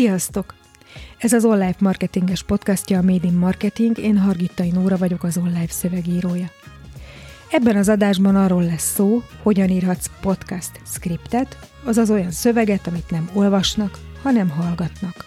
Sziasztok! Ez az Online Marketinges podcastja a Made in Marketing, én Hargittai Nóra vagyok az online szövegírója. Ebben az adásban arról lesz szó, hogyan írhatsz podcast scriptet, azaz olyan szöveget, amit nem olvasnak, hanem hallgatnak.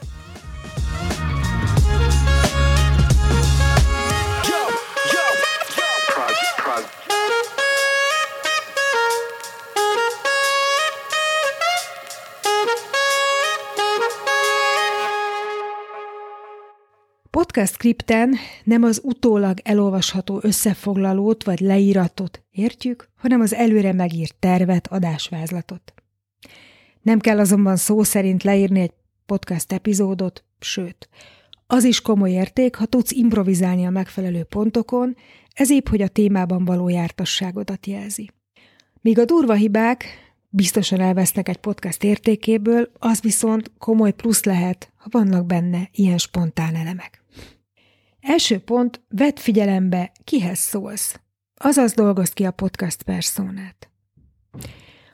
Podcast skripten nem az utólag elolvasható összefoglalót vagy leíratot értjük, hanem az előre megírt tervet, adásvázlatot. Nem kell azonban szó szerint leírni egy podcast epizódot, sőt, az is komoly érték, ha tudsz improvizálni a megfelelő pontokon, ez épp, hogy a témában való jártasságodat jelzi. Míg a durva hibák biztosan elvesznek egy podcast értékéből, az viszont komoly plusz lehet, ha vannak benne ilyen spontán elemek. Első pont, vedd figyelembe, kihez szólsz. Azaz dolgozd ki a podcast personát.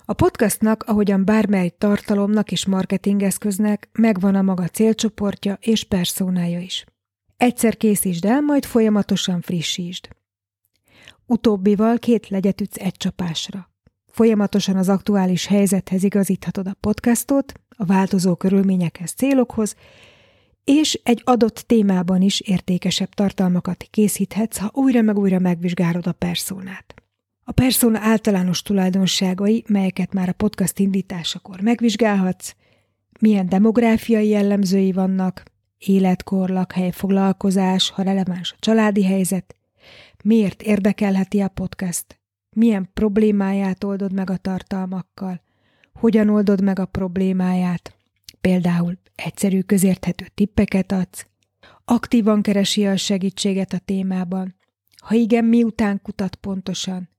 A podcastnak, ahogyan bármely tartalomnak és marketingeszköznek megvan a maga célcsoportja és personája is. Egyszer készítsd el, majd folyamatosan frissítsd. Utóbbival két legyet ütsz egy csapásra. Folyamatosan az aktuális helyzethez igazíthatod a podcastot, a változó körülményekhez, célokhoz, és egy adott témában is értékesebb tartalmakat készíthetsz, ha újra meg újra megvizsgálod a perszónát. A perszóna általános tulajdonságai, melyeket már a podcast indításakor megvizsgálhatsz, milyen demográfiai jellemzői vannak, életkor, lakhely, foglalkozás, ha releváns a családi helyzet, miért érdekelheti a podcast, milyen problémáját oldod meg a tartalmakkal, hogyan oldod meg a problémáját, például egyszerű közérthető tippeket adsz, aktívan keresi a segítséget a témában, ha igen, miután kutat pontosan,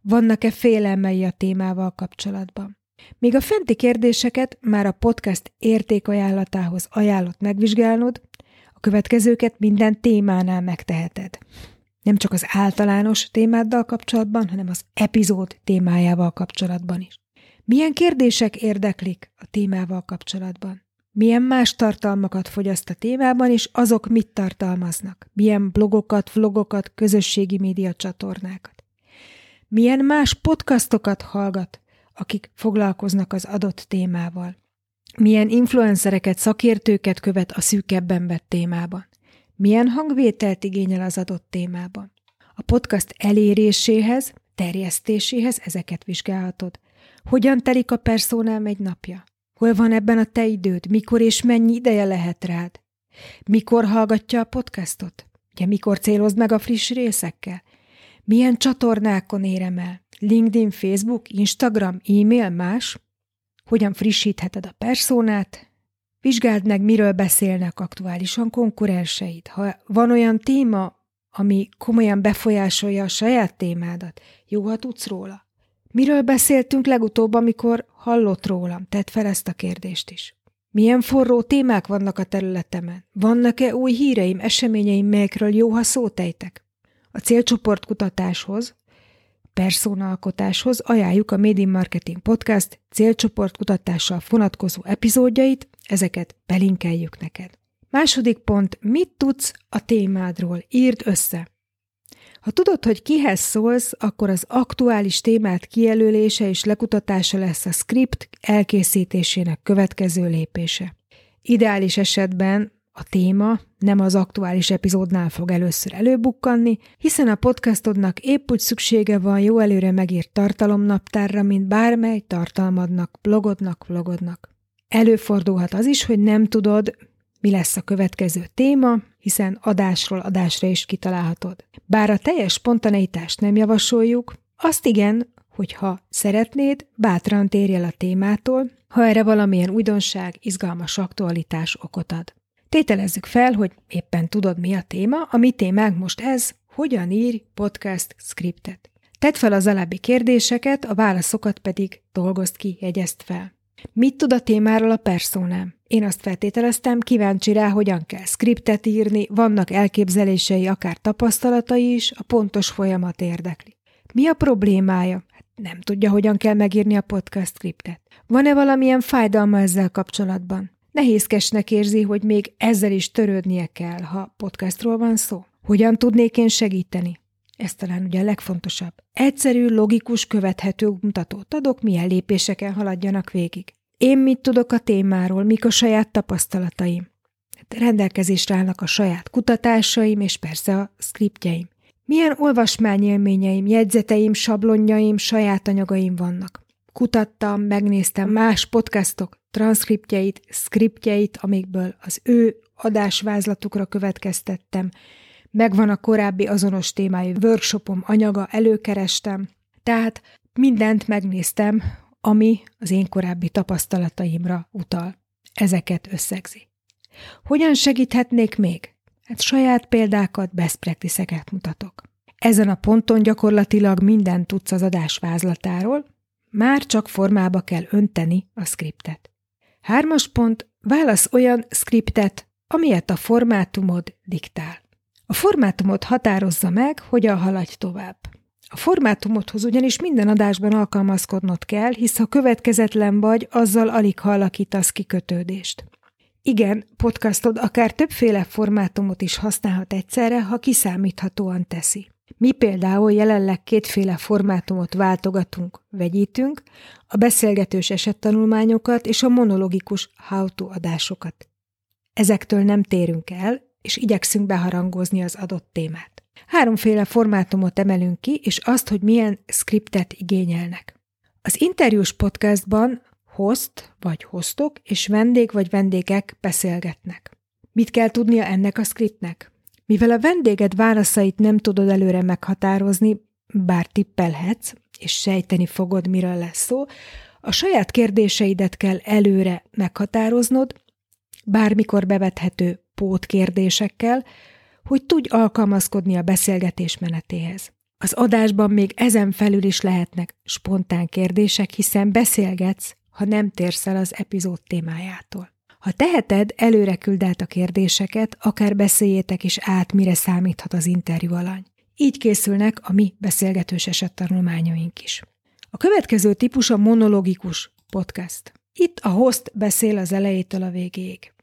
vannak-e félelmei a témával kapcsolatban. Még a fenti kérdéseket már a podcast értékajánlatához ajánlott megvizsgálnod, a következőket minden témánál megteheted. Nem csak az általános témáddal kapcsolatban, hanem az epizód témájával kapcsolatban is. Milyen kérdések érdeklik a témával kapcsolatban? Milyen más tartalmakat fogyaszt a témában, és azok mit tartalmaznak? Milyen blogokat, vlogokat, közösségi média csatornákat? Milyen más podcastokat hallgat, akik foglalkoznak az adott témával? Milyen influencereket, szakértőket követ a szűkebben vett témában? Milyen hangvételt igényel az adott témában? A podcast eléréséhez, terjesztéséhez ezeket vizsgálhatod. Hogyan telik a personám egy napja? Hol van ebben a te időd? Mikor és mennyi ideje lehet rád? Mikor hallgatja a podcastot? Ugye mikor célozd meg a friss részekkel? Milyen csatornákon érem el? LinkedIn, Facebook, Instagram, e-mail, más? Hogyan frissítheted a perszónát? Vizsgáld meg, miről beszélnek aktuálisan konkurenseid. Ha van olyan téma, ami komolyan befolyásolja a saját témádat, jó, ha tudsz róla. Miről beszéltünk legutóbb, amikor hallott rólam? Tedd fel ezt a kérdést is. Milyen forró témák vannak a területemen? Vannak-e új híreim, eseményeim, melyekről jó, ha szótejtek? A célcsoportkutatáshoz, personalkotáshoz ajánljuk a Made in Marketing Podcast célcsoportkutatással vonatkozó epizódjait, ezeket belinkeljük neked. Második pont, mit tudsz a témádról? Írd össze. Ha tudod, hogy kihez szólsz, akkor az aktuális témát kijelölése és lekutatása lesz a script elkészítésének következő lépése. Ideális esetben a téma nem az aktuális epizódnál fog először előbukkanni, hiszen a podcastodnak épp úgy szüksége van jó előre megírt tartalomnaptárra, mint bármely tartalmadnak, blogodnak, vlogodnak. Előfordulhat az is, hogy nem tudod, mi lesz a következő téma, hiszen adásról adásra is kitalálhatod. Bár a teljes spontaneitást nem javasoljuk, azt igen, hogyha szeretnéd, bátran térj el a témától, ha erre valamilyen újdonság, izgalmas aktualitás okot ad. Tételezzük fel, hogy éppen tudod, mi a téma, a mi témánk most ez, hogyan írj podcast scriptet. Tedd fel az alábbi kérdéseket, a válaszokat pedig dolgozd ki, jegyezd fel. Mit tud a témáról a perszónám? Én azt feltételeztem, kíváncsi rá, hogyan kell skriptet írni, vannak elképzelései, akár tapasztalatai is, a pontos folyamat érdekli. Mi a problémája? Hát nem tudja, hogyan kell megírni a podcast skriptet. Van-e valamilyen fájdalma ezzel kapcsolatban? nehézkesnek érzi, hogy még ezzel is törődnie kell, ha podcastról van szó. Hogyan tudnék én segíteni? Ez talán ugye a legfontosabb. Egyszerű, logikus, követhető mutatót adok, milyen lépéseken haladjanak végig. Én mit tudok a témáról, mik a saját tapasztalataim. Hát rendelkezésre állnak a saját kutatásaim, és persze a skriptjeim. Milyen olvasmányélményeim, jegyzeteim, sablonjaim, saját anyagaim vannak. Kutattam, megnéztem más podcastok, transzkriptjeit, skriptjeit, amikből az ő adásvázlatukra következtettem, megvan a korábbi azonos témájú workshopom anyaga, előkerestem, tehát mindent megnéztem, ami az én korábbi tapasztalataimra utal. Ezeket összegzi. Hogyan segíthetnék még? Hát saját példákat, best practice mutatok. Ezen a ponton gyakorlatilag minden tudsz az adás vázlatáról, már csak formába kell önteni a skriptet. Hármas pont, válasz olyan skriptet, amilyet a formátumod diktál. A formátumot határozza meg, hogyan haladj tovább. A formátumodhoz ugyanis minden adásban alkalmazkodnod kell, hisz ha következetlen vagy, azzal alig halakítasz kikötődést. Igen, podcastod akár többféle formátumot is használhat egyszerre, ha kiszámíthatóan teszi. Mi például jelenleg kétféle formátumot váltogatunk, vegyítünk, a beszélgetős esettanulmányokat és a monologikus how-to adásokat. Ezektől nem térünk el, és igyekszünk beharangozni az adott témát. Háromféle formátumot emelünk ki, és azt, hogy milyen skriptet igényelnek. Az interjús podcastban host vagy hostok és vendég vagy vendégek beszélgetnek. Mit kell tudnia ennek a skriptnek? Mivel a vendéged válaszait nem tudod előre meghatározni, bár tippelhetsz, és sejteni fogod, miről lesz szó, a saját kérdéseidet kell előre meghatároznod, bármikor bevethető pótkérdésekkel, hogy tudj alkalmazkodni a beszélgetés menetéhez. Az adásban még ezen felül is lehetnek spontán kérdések, hiszen beszélgetsz, ha nem térsz el az epizód témájától. Ha teheted, előre küld át a kérdéseket, akár beszéljétek is át, mire számíthat az interjú alany. Így készülnek a mi beszélgetős esettanulmányaink is. A következő típus a monologikus podcast. Itt a host beszél az elejétől a végéig.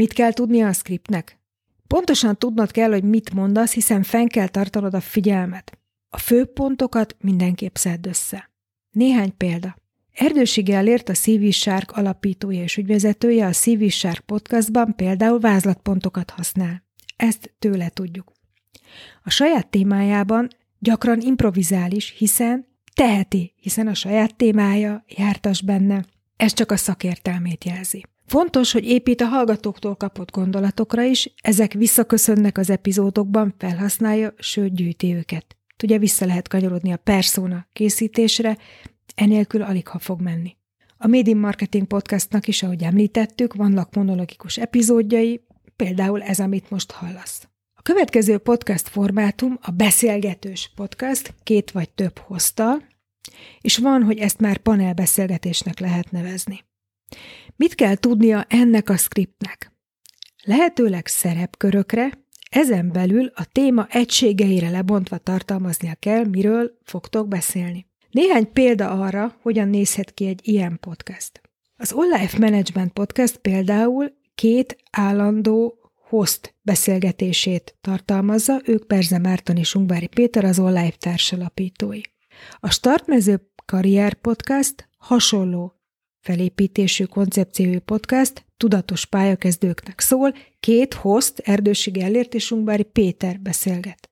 Mit kell tudnia a skriptnek? Pontosan tudnod kell, hogy mit mondasz, hiszen fenn kell tartanod a figyelmet. A fő pontokat mindenképp szedd össze. Néhány példa. Erdősi Gellért, a CV Shark alapítója és ügyvezetője a CV Shark podcastban például vázlatpontokat használ. Ezt tőle tudjuk. A saját témájában gyakran improvizál is, hiszen teheti, hiszen a saját témája jártas benne. Ez csak a szakértelmét jelzi. Fontos, hogy épít a hallgatóktól kapott gondolatokra is, ezek visszaköszönnek az epizódokban, felhasználja, sőt gyűjti őket. Ugye vissza lehet kanyarodni a persona készítésre, enélkül alig ha fog menni. A Made in Marketing podcastnak is, ahogy említettük, vannak monologikus epizódjai, például ez, amit most hallasz. A következő podcast formátum a beszélgetős podcast, két vagy több hoztal, és van, hogy ezt már panelbeszélgetésnek lehet nevezni. Mit kell tudnia ennek a skriptnek? Lehetőleg szerepkörökre, ezen belül a téma egységeire lebontva tartalmaznia kell, miről fogtok beszélni. Néhány példa arra, hogyan nézhet ki egy ilyen podcast. Az Life Management Podcast például két állandó host beszélgetését tartalmazza, ők Perze Márton és Ungvári Péter, az Life társalapítói. A Startmező Karrier Podcast hasonló felépítésű koncepciói podcast tudatos pályakezdőknek szól, két host, Erdősi Gellért és Ungvári Péter beszélget.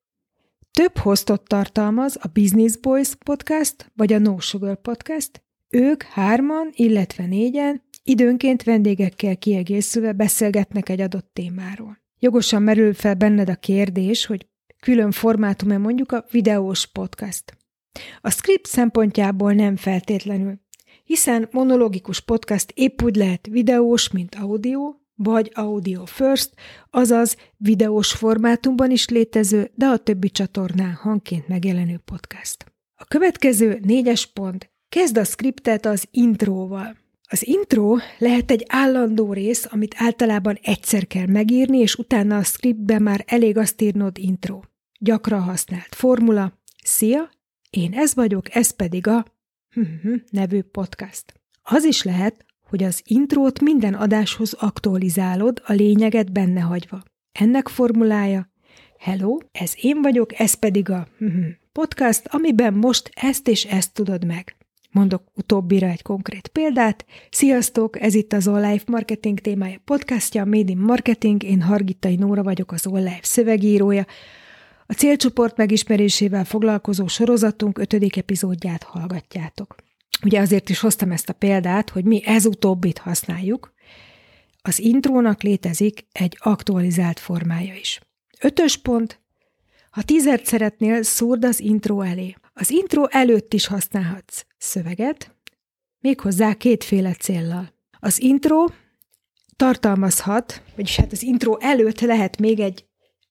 Több hostot tartalmaz a Business Boys podcast vagy a No Sugar podcast, ők hárman, illetve négyen időnként vendégekkel kiegészülve beszélgetnek egy adott témáról. Jogosan merül fel benned a kérdés, hogy külön formátum-e mondjuk a videós podcast. A script szempontjából nem feltétlenül hiszen monologikus podcast épp úgy lehet videós, mint audio, vagy audio first, azaz videós formátumban is létező, de a többi csatornán hangként megjelenő podcast. A következő négyes pont. Kezd a skriptet az intróval. Az intro lehet egy állandó rész, amit általában egyszer kell megírni, és utána a scriptbe már elég azt írnod intro. Gyakran használt formula. Szia, én ez vagyok, ez pedig a nevű podcast. Az is lehet, hogy az intrót minden adáshoz aktualizálod, a lényeget benne hagyva. Ennek formulája Hello, ez én vagyok, ez pedig a mhm, podcast, amiben most ezt és ezt tudod meg. Mondok utóbbira egy konkrét példát. Sziasztok, ez itt az All Life Marketing témája podcastja, Made in Marketing, én Hargitai Nóra vagyok, az All Life szövegírója. A célcsoport megismerésével foglalkozó sorozatunk ötödik epizódját hallgatjátok. Ugye azért is hoztam ezt a példát, hogy mi ez utóbbit használjuk. Az intrónak létezik egy aktualizált formája is. Ötös pont, ha tízert szeretnél, szúrd az intro elé. Az intro előtt is használhatsz szöveget, méghozzá kétféle céllal. Az intro tartalmazhat, vagyis hát az intro előtt lehet még egy,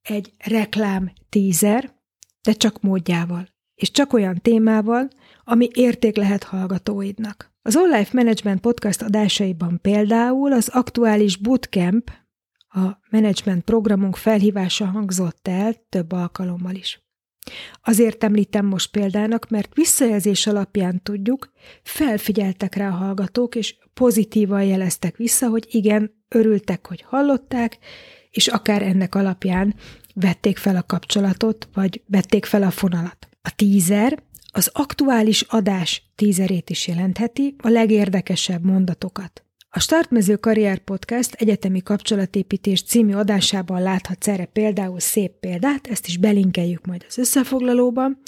egy reklám tízer, de csak módjával, és csak olyan témával, ami érték lehet hallgatóidnak. Az Life Management podcast adásaiban például az aktuális bootcamp, a management programunk felhívása hangzott el több alkalommal is. Azért említem most példának, mert visszajelzés alapján tudjuk, felfigyeltek rá a hallgatók, és pozitívan jeleztek vissza, hogy igen, örültek, hogy hallották, és akár ennek alapján vették fel a kapcsolatot, vagy vették fel a fonalat. A tízer az aktuális adás tízerét is jelentheti, a legérdekesebb mondatokat. A Startmező Karrier Podcast egyetemi kapcsolatépítés című adásában láthatsz erre például szép példát, ezt is belinkeljük majd az összefoglalóban.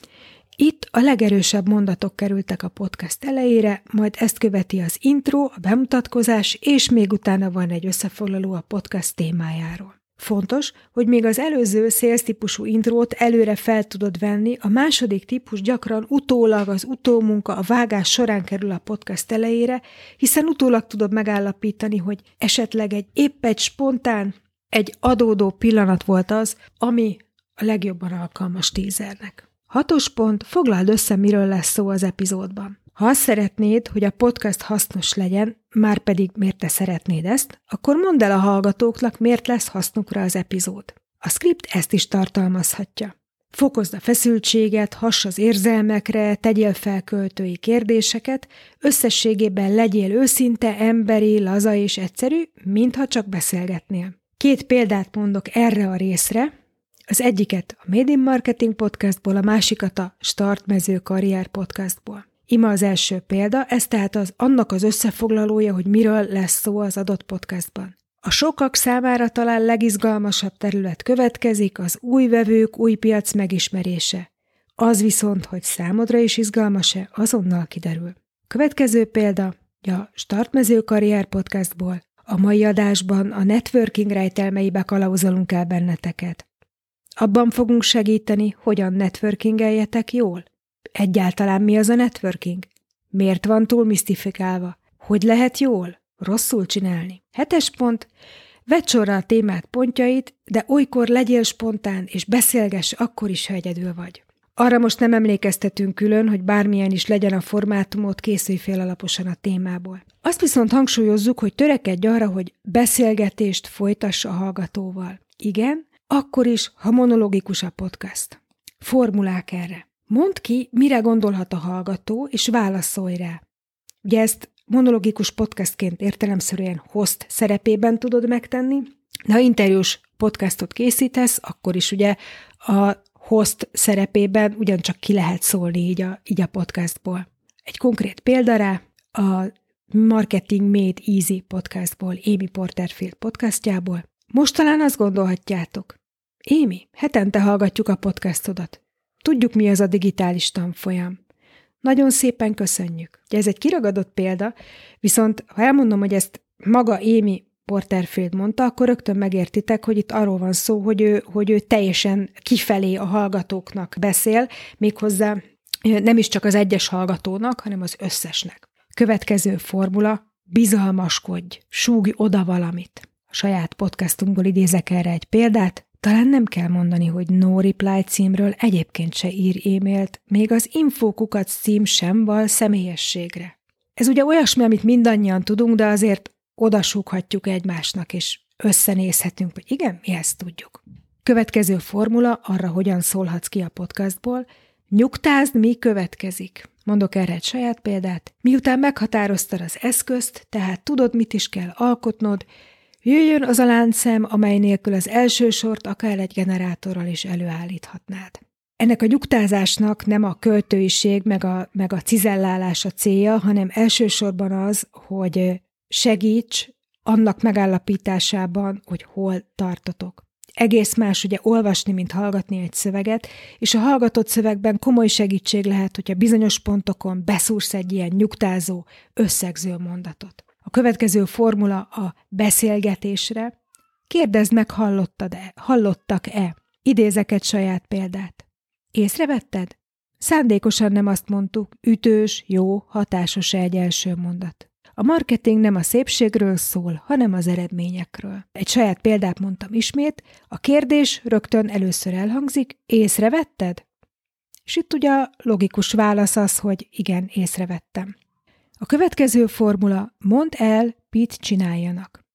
Itt a legerősebb mondatok kerültek a podcast elejére, majd ezt követi az intro, a bemutatkozás, és még utána van egy összefoglaló a podcast témájáról. Fontos, hogy még az előző sales típusú intrót előre fel tudod venni, a második típus gyakran utólag az utómunka, a vágás során kerül a podcast elejére, hiszen utólag tudod megállapítani, hogy esetleg egy épp egy spontán, egy adódó pillanat volt az, ami a legjobban alkalmas tízernek. Hatos pont, foglald össze, miről lesz szó az epizódban. Ha azt szeretnéd, hogy a podcast hasznos legyen, már pedig miért te szeretnéd ezt, akkor mondd el a hallgatóknak, miért lesz hasznukra az epizód. A script ezt is tartalmazhatja. Fokozd a feszültséget, hass az érzelmekre, tegyél fel költői kérdéseket, összességében legyél őszinte, emberi, laza és egyszerű, mintha csak beszélgetnél. Két példát mondok erre a részre, az egyiket a Made in Marketing podcastból, a másikat a Start Mező Karrier podcastból. Ima az első példa, ez tehát az annak az összefoglalója, hogy miről lesz szó az adott podcastban. A sokak számára talán legizgalmasabb terület következik, az új vevők, új piac megismerése. Az viszont, hogy számodra is izgalmas-e, azonnal kiderül. Következő példa, a Startmező Karrier podcastból. A mai adásban a networking rejtelmeibe kalauzolunk el benneteket. Abban fogunk segíteni, hogyan networkingeljetek jól. Egyáltalán mi az a networking? Miért van túl misztifikálva? Hogy lehet jól, rosszul csinálni? Hetes pont. Vedd sorra a témát pontjait, de olykor legyél spontán, és beszélgess akkor is, ha egyedül vagy. Arra most nem emlékeztetünk külön, hogy bármilyen is legyen a formátumot, készülj fél alaposan a témából. Azt viszont hangsúlyozzuk, hogy törekedj arra, hogy beszélgetést folytass a hallgatóval. Igen, akkor is, ha monológikus a podcast. Formulák erre. Mondd ki, mire gondolhat a hallgató, és válaszolj rá. Ugye ezt monologikus podcastként értelemszerűen host szerepében tudod megtenni, de ha interjús podcastot készítesz, akkor is ugye a host szerepében ugyancsak ki lehet szólni így a, így a podcastból. Egy konkrét példa rá, a Marketing Made Easy podcastból, Amy Porterfield podcastjából. Most talán azt gondolhatjátok, Émi, hetente hallgatjuk a podcastodat. Tudjuk, mi az a digitális tanfolyam. Nagyon szépen köszönjük. Ugye ez egy kiragadott példa, viszont ha elmondom, hogy ezt maga Émi Porterfield mondta, akkor rögtön megértitek, hogy itt arról van szó, hogy ő, hogy ő teljesen kifelé a hallgatóknak beszél, méghozzá nem is csak az egyes hallgatónak, hanem az összesnek. Következő formula, bizalmaskodj, súgj oda valamit. A saját podcastunkból idézek erre egy példát, talán nem kell mondani, hogy no reply címről egyébként se ír e-mailt, még az infókukat cím sem val személyességre. Ez ugye olyasmi, amit mindannyian tudunk, de azért odasúghatjuk egymásnak, és összenézhetünk, hogy igen, mi ezt tudjuk. Következő formula arra, hogyan szólhatsz ki a podcastból, Nyugtázd, mi következik. Mondok erre egy saját példát. Miután meghatároztad az eszközt, tehát tudod, mit is kell alkotnod, jöjjön az a láncszem, amely nélkül az első sort akár egy generátorral is előállíthatnád. Ennek a nyugtázásnak nem a költőiség meg a, meg a cizellálás a célja, hanem elsősorban az, hogy segíts annak megállapításában, hogy hol tartotok. Egész más ugye olvasni, mint hallgatni egy szöveget, és a hallgatott szövegben komoly segítség lehet, hogyha bizonyos pontokon beszúrsz egy ilyen nyugtázó, összegző mondatot. A következő formula a beszélgetésre. Kérdezd meg, hallottad-e, hallottak-e? Idézek egy saját példát. Észrevetted? Szándékosan nem azt mondtuk, ütős, jó, hatásos egy első mondat. A marketing nem a szépségről szól, hanem az eredményekről. Egy saját példát mondtam ismét, a kérdés rögtön először elhangzik, észrevetted? És itt ugye a logikus válasz az, hogy igen, észrevettem. A következő formula, mondd el, mit csináljanak.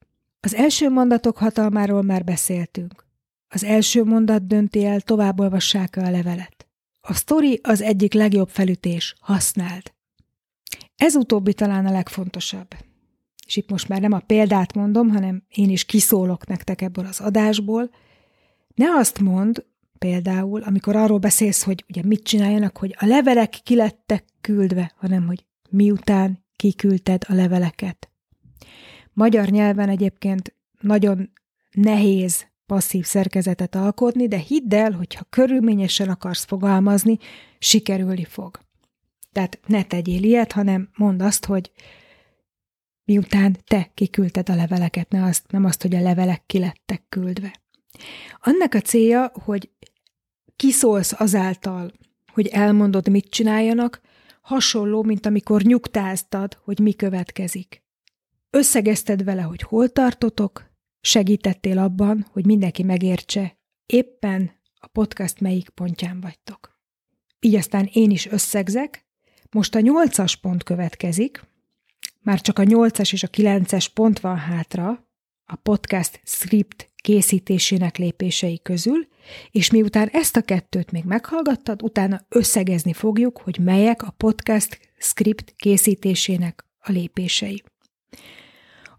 Az első mondatok hatalmáról már beszéltünk. Az első mondat dönti el, tovább olvassák a levelet. A sztori az egyik legjobb felütés, használd. Ez utóbbi talán a legfontosabb. És itt most már nem a példát mondom, hanem én is kiszólok nektek ebből az adásból. Ne azt mond, például, amikor arról beszélsz, hogy ugye mit csináljanak, hogy a levelek kilettek küldve, hanem hogy miután kiküldted a leveleket. Magyar nyelven egyébként nagyon nehéz passzív szerkezetet alkotni, de hidd el, hogy ha körülményesen akarsz fogalmazni, sikerülni fog. Tehát ne tegyél ilyet, hanem mondd azt, hogy miután te kiküldted a leveleket, ne azt, nem azt, hogy a levelek kilettek küldve. Annak a célja, hogy kiszólsz azáltal, hogy elmondod, mit csináljanak, hasonló, mint amikor nyugtáztad, hogy mi következik. Összegezted vele, hogy hol tartotok, segítettél abban, hogy mindenki megértse, éppen a podcast melyik pontján vagytok. Így aztán én is összegzek, most a nyolcas pont következik, már csak a nyolcas és a kilences pont van hátra a podcast script készítésének lépései közül, és miután ezt a kettőt még meghallgattad, utána összegezni fogjuk, hogy melyek a podcast script készítésének a lépései.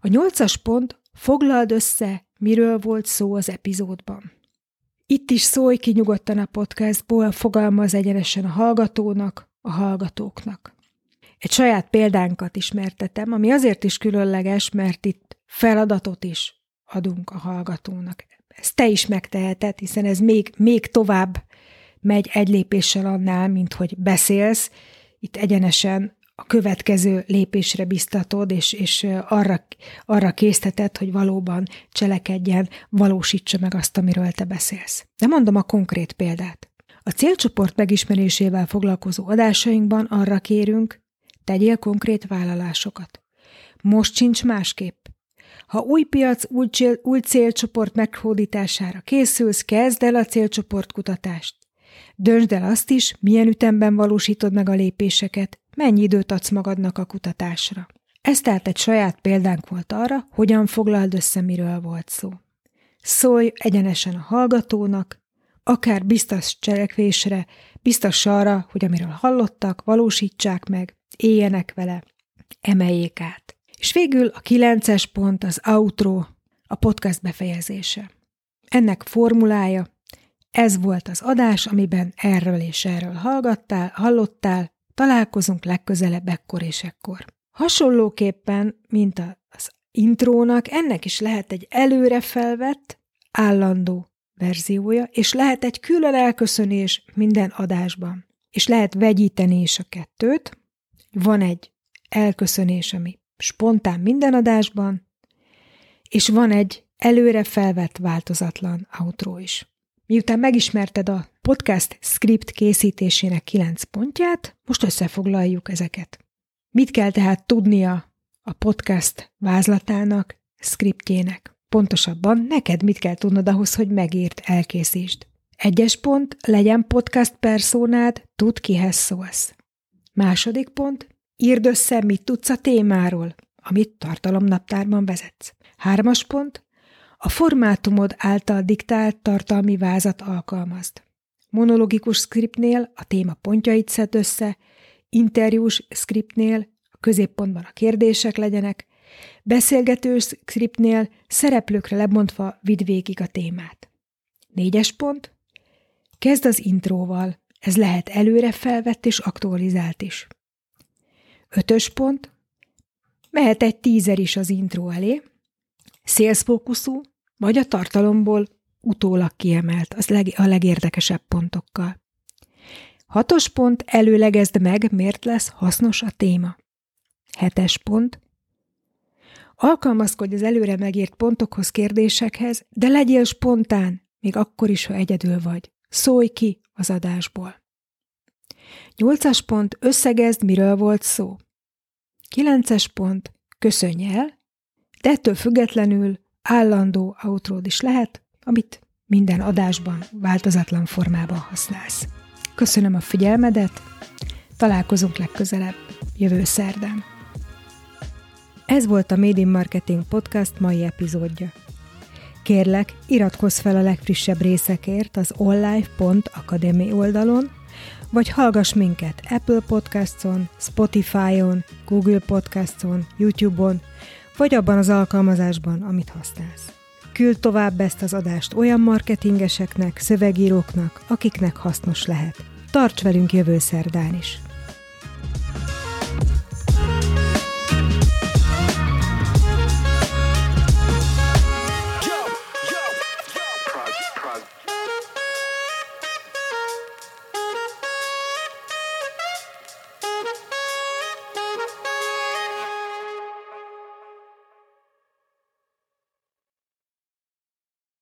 A nyolcas pont foglald össze, miről volt szó az epizódban. Itt is szólj ki nyugodtan a podcastból, fogalmaz egyenesen a hallgatónak, a hallgatóknak. Egy saját példánkat ismertetem, ami azért is különleges, mert itt feladatot is adunk a hallgatónak. Ezt te is megteheted, hiszen ez még, még tovább megy egy lépéssel annál, mint hogy beszélsz. Itt egyenesen a következő lépésre biztatod, és, és arra, arra készteted, hogy valóban cselekedjen, valósítsa meg azt, amiről te beszélsz. De mondom a konkrét példát. A célcsoport megismerésével foglalkozó adásainkban arra kérünk, tegyél konkrét vállalásokat. Most sincs másképp. Ha új piac, új, cél, új célcsoport meghódítására készülsz, kezd el a célcsoport kutatást. Döntsd el azt is, milyen ütemben valósítod meg a lépéseket, mennyi időt adsz magadnak a kutatásra. Ez tehát egy saját példánk volt arra, hogyan foglald össze, miről volt szó. Szólj egyenesen a hallgatónak, akár biztos cselekvésre, biztos arra, hogy amiről hallottak, valósítsák meg, éljenek vele, emeljék át. És végül a kilences pont az outro, a podcast befejezése. Ennek formulája, ez volt az adás, amiben erről és erről hallgattál, hallottál, találkozunk legközelebb ekkor és ekkor. Hasonlóképpen, mint az intrónak, ennek is lehet egy előre felvett, állandó verziója, és lehet egy külön elköszönés minden adásban. És lehet vegyíteni is a kettőt. Van egy elköszönés, ami spontán minden adásban, és van egy előre felvett változatlan outro is. Miután megismerted a podcast script készítésének kilenc pontját, most összefoglaljuk ezeket. Mit kell tehát tudnia a podcast vázlatának, scriptjének? Pontosabban, neked mit kell tudnod ahhoz, hogy megírt, elkészítsd. Egyes pont, legyen podcast perszónád, tudd kihez szólsz. Második pont, írd össze, mit tudsz a témáról, amit tartalomnaptárban vezetsz. Hármas pont, a formátumod által diktált tartalmi vázat alkalmazd. Monologikus scriptnél a téma pontjait szed össze, interjús scriptnél a középpontban a kérdések legyenek, beszélgetős scriptnél szereplőkre lebontva vidd végig a témát. Négyes pont. Kezd az intróval, ez lehet előre felvett és aktualizált is. Ötös pont. Mehet egy tízer is az intro elé, szélszfókuszú, vagy a tartalomból utólag kiemelt, az leg, a legérdekesebb pontokkal. Hatos pont, előlegezd meg, miért lesz hasznos a téma. Hetes pont, alkalmazkodj az előre megírt pontokhoz, kérdésekhez, de legyél spontán, még akkor is, ha egyedül vagy. Szólj ki az adásból. Nyolcas pont, összegezd, miről volt szó. Kilences pont, köszönj el, de ettől függetlenül állandó outród is lehet, amit minden adásban változatlan formában használsz. Köszönöm a figyelmedet, találkozunk legközelebb, jövő szerdán. Ez volt a Made in Marketing Podcast mai epizódja. Kérlek, iratkozz fel a legfrissebb részekért az onlife.academy oldalon, vagy hallgass minket Apple Podcaston, Spotify-on, Google Podcaston, YouTube-on, vagy abban az alkalmazásban, amit használsz. Küld tovább ezt az adást olyan marketingeseknek, szövegíróknak, akiknek hasznos lehet. Tarts velünk jövő szerdán is!